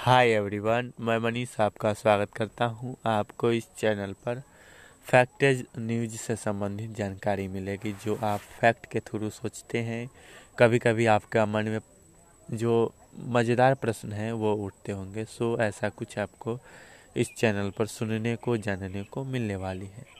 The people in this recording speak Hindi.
हाय एवरीवन मैं मनीष आपका स्वागत करता हूँ। आपको इस चैनल पर फैक्टेज न्यूज़ से संबंधित जानकारी मिलेगी, जो आप फैक्ट के थ्रू सोचते हैं। कभी कभी आपका मन में जो मज़ेदार प्रश्न है, वो उठते होंगे। सो ऐसा कुछ आपको इस चैनल पर सुनने को, जानने को मिलने वाली है।